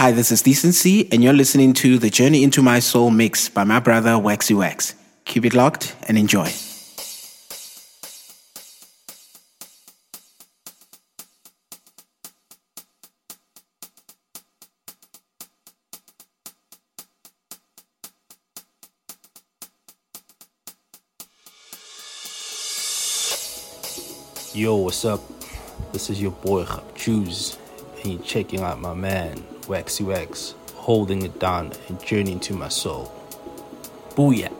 Hi, this is Decency, and you're listening to the Journey into My Soul mix by my brother Waxy Wax. Keep it locked and enjoy. Yo, what's up? This is your boy Choose, and you're checking out my man Waxy Wax, holding it down and journeying to my soul. Booyah!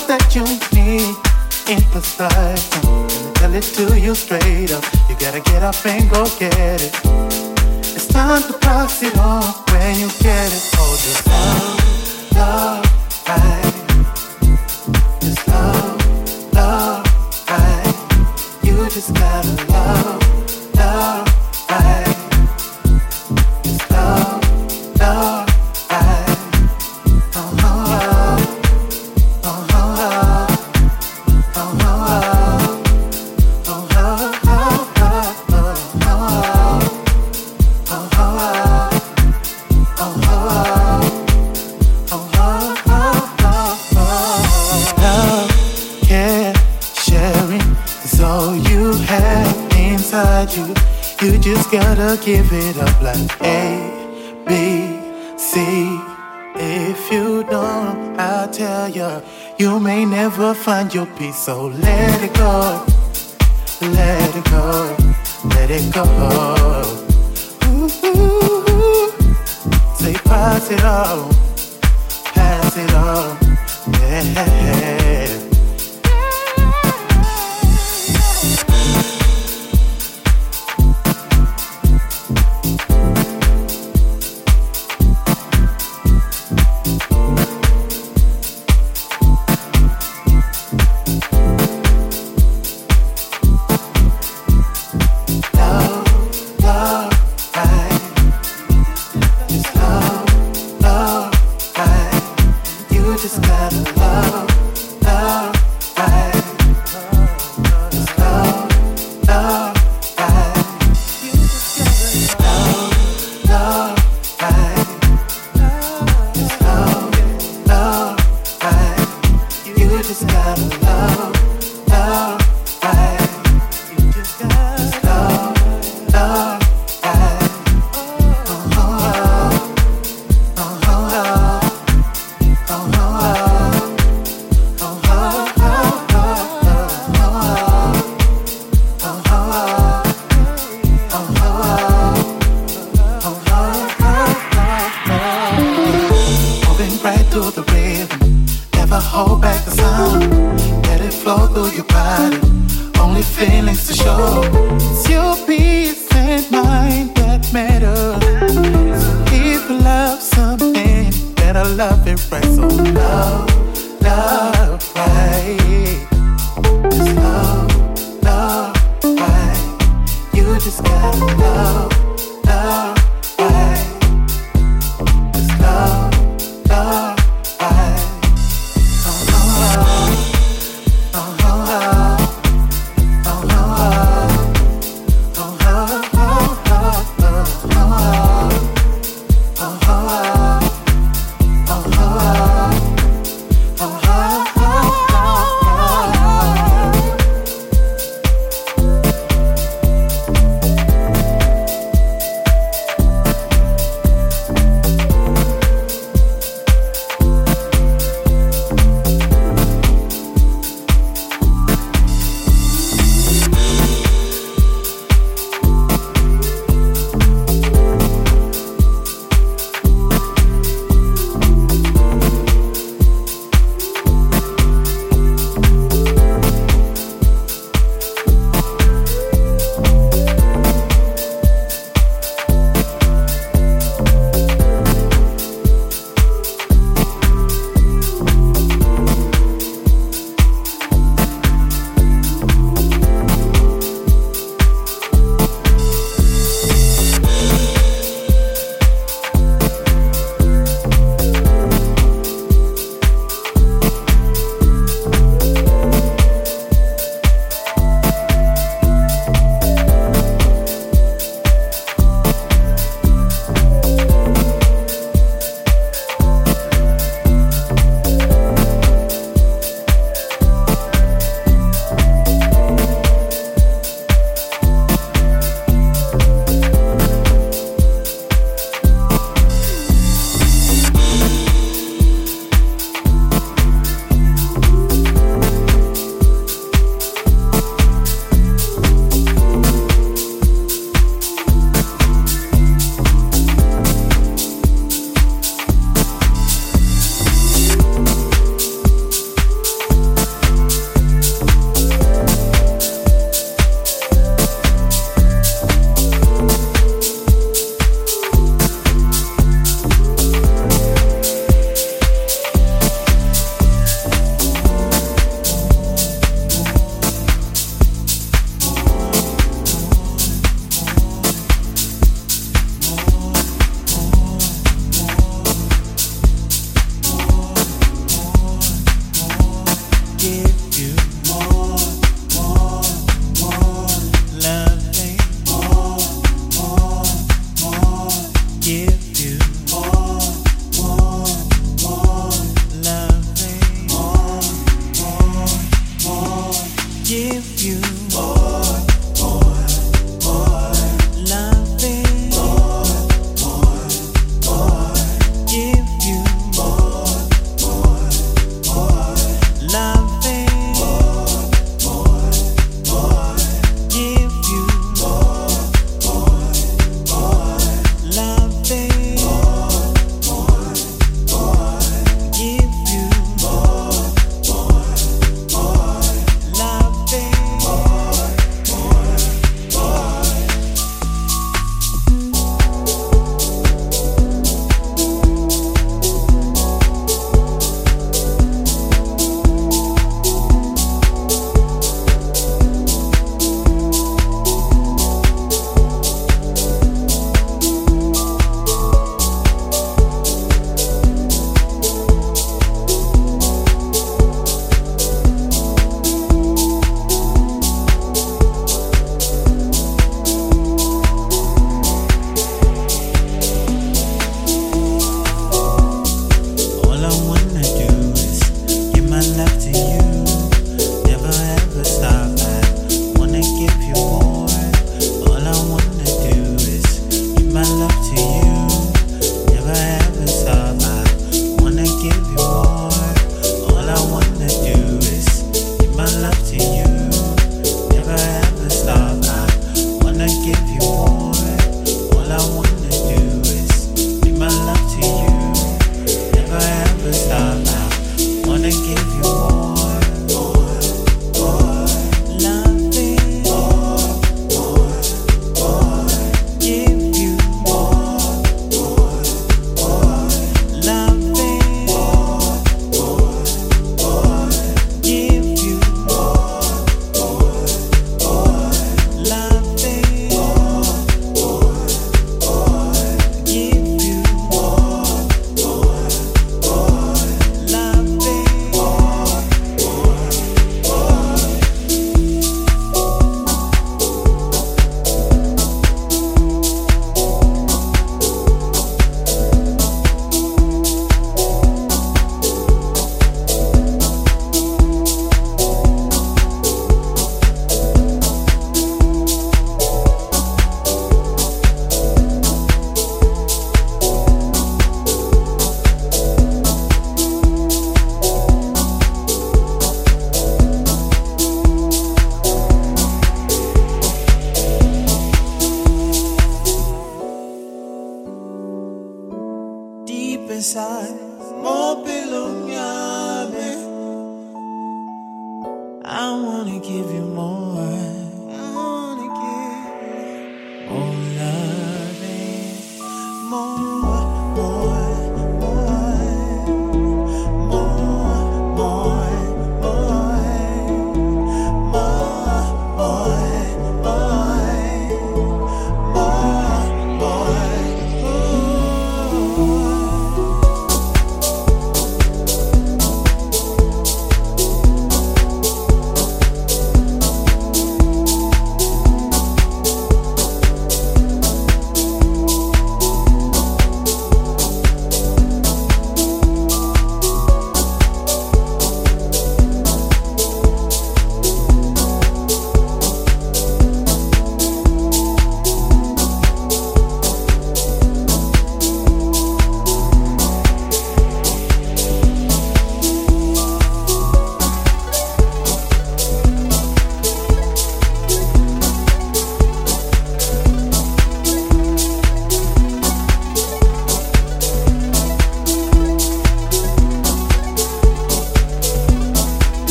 All that you need in this life. Tell it to you straight up. You gotta get up and go get it. It's time to pass it on when you get it. Oh, just love, love, right. Just love, love, right. You just gotta love, give it up like A, B, C. If you don't, I'll tell you, you may never find your peace. So let it go, let it go, let it go.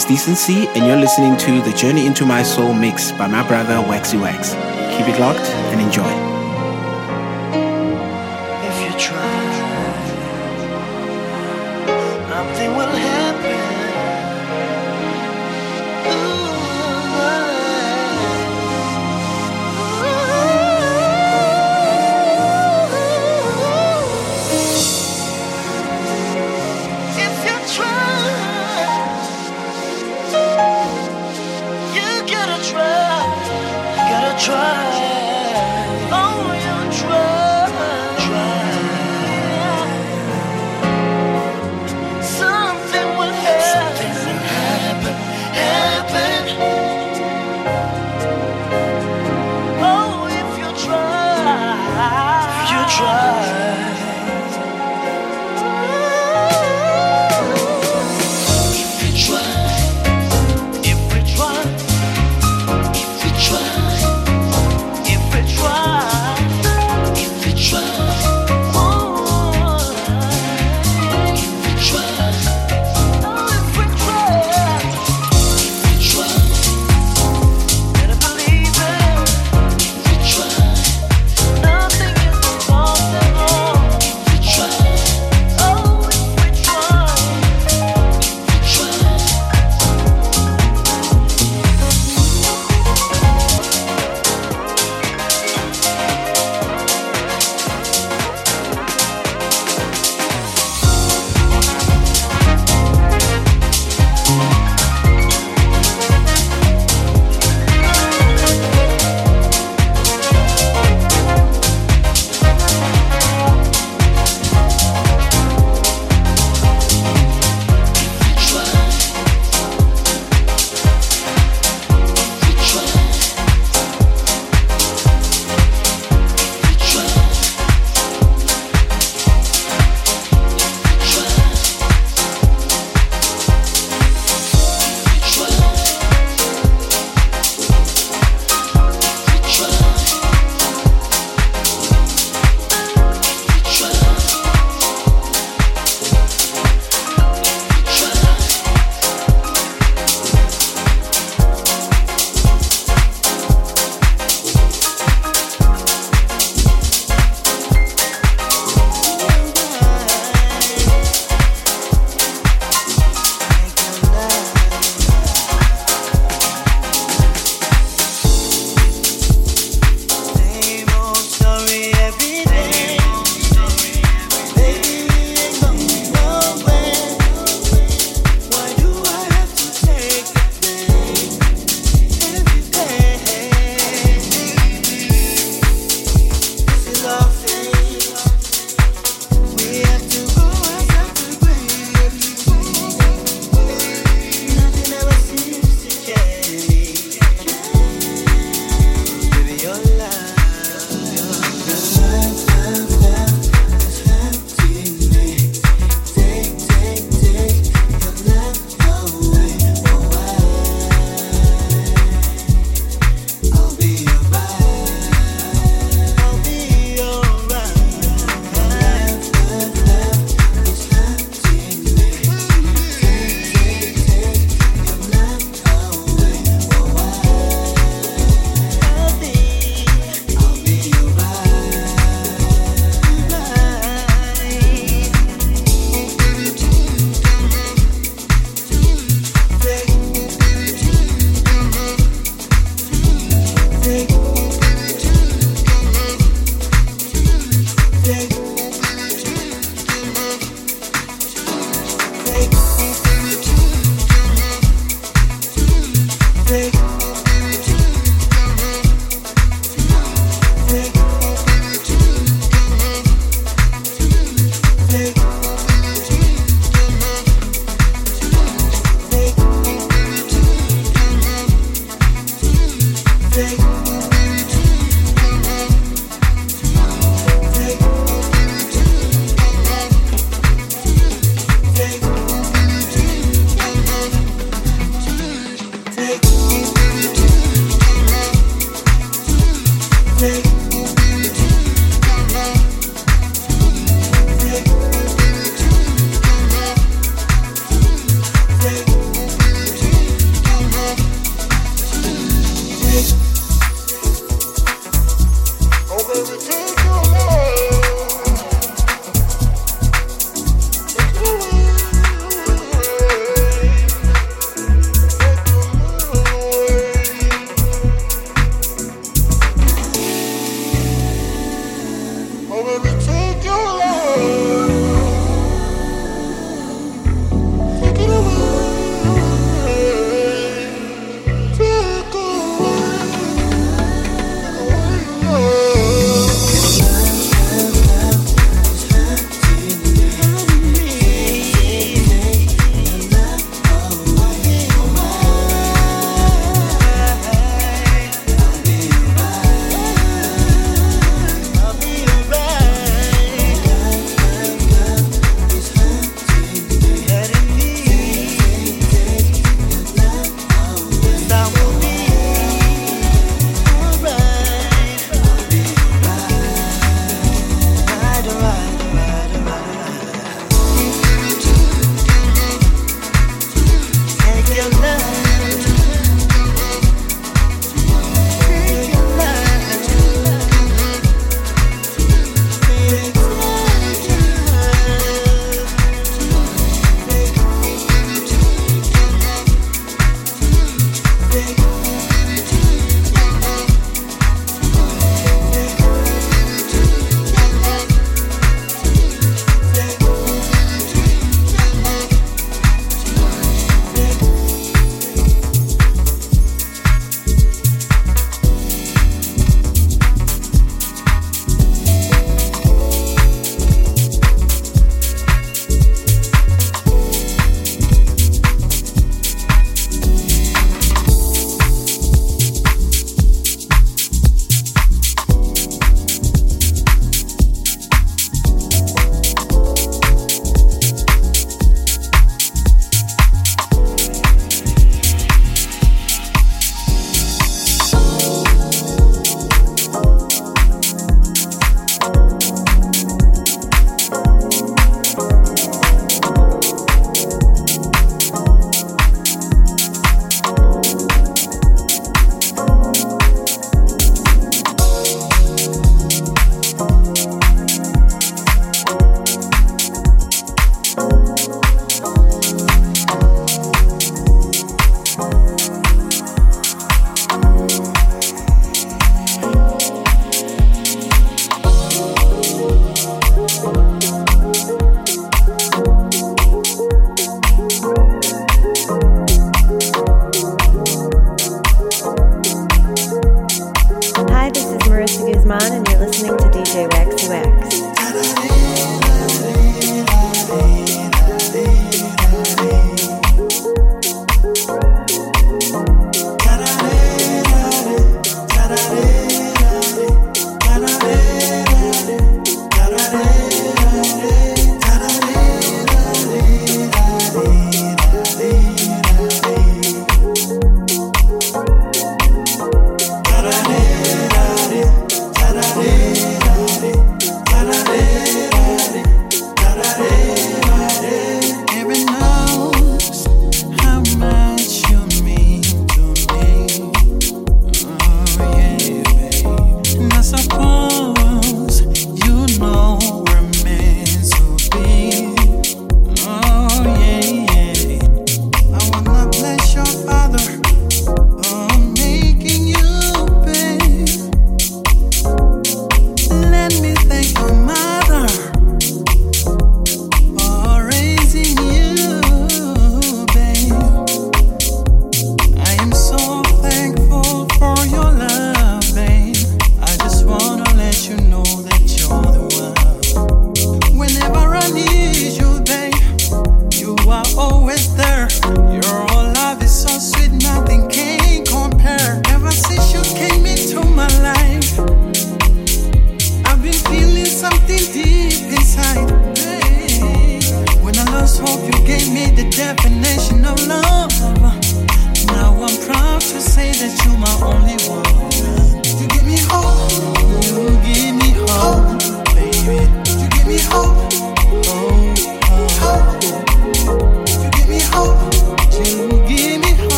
Is Decency, and you're listening to the Journey into My Soul mix by my brother Waxy Wax. Keep it locked and enjoy.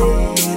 see.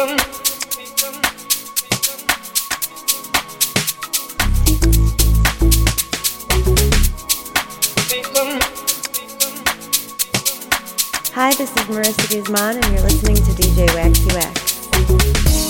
Hi, this is Marissa Guzman, and you're listening to DJ Waxy Wax.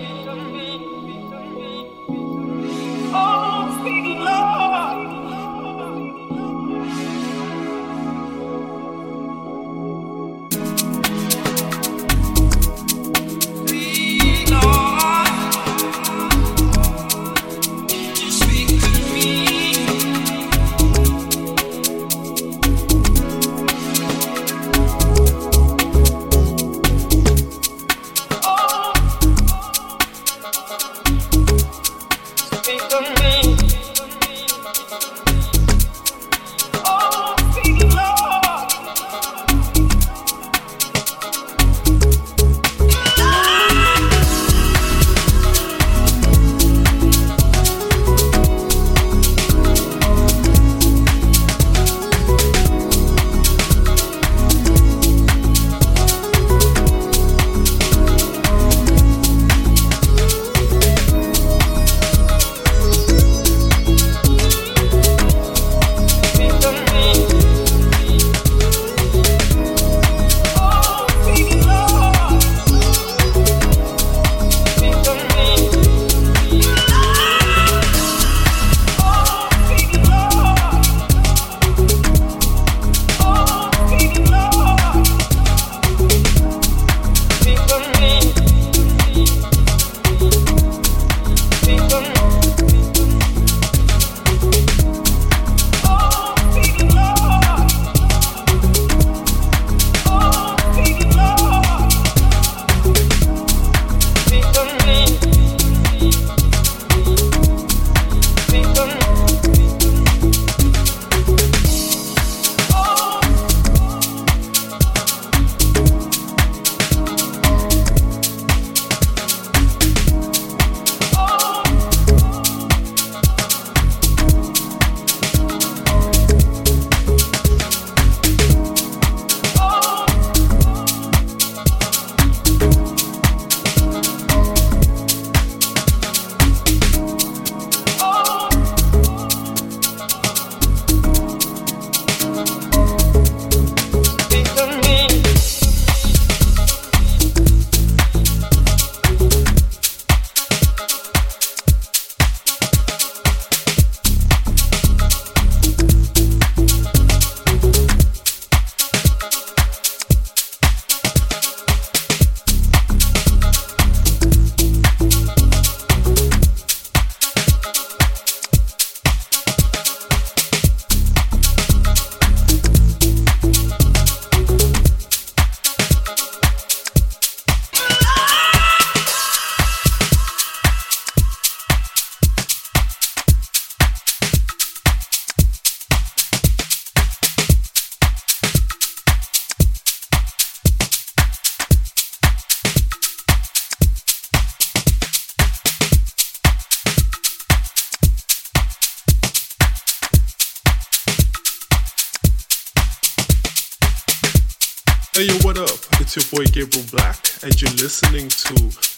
listening to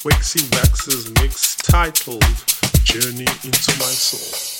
Wexy Wax's mix titled Journey into My Soul.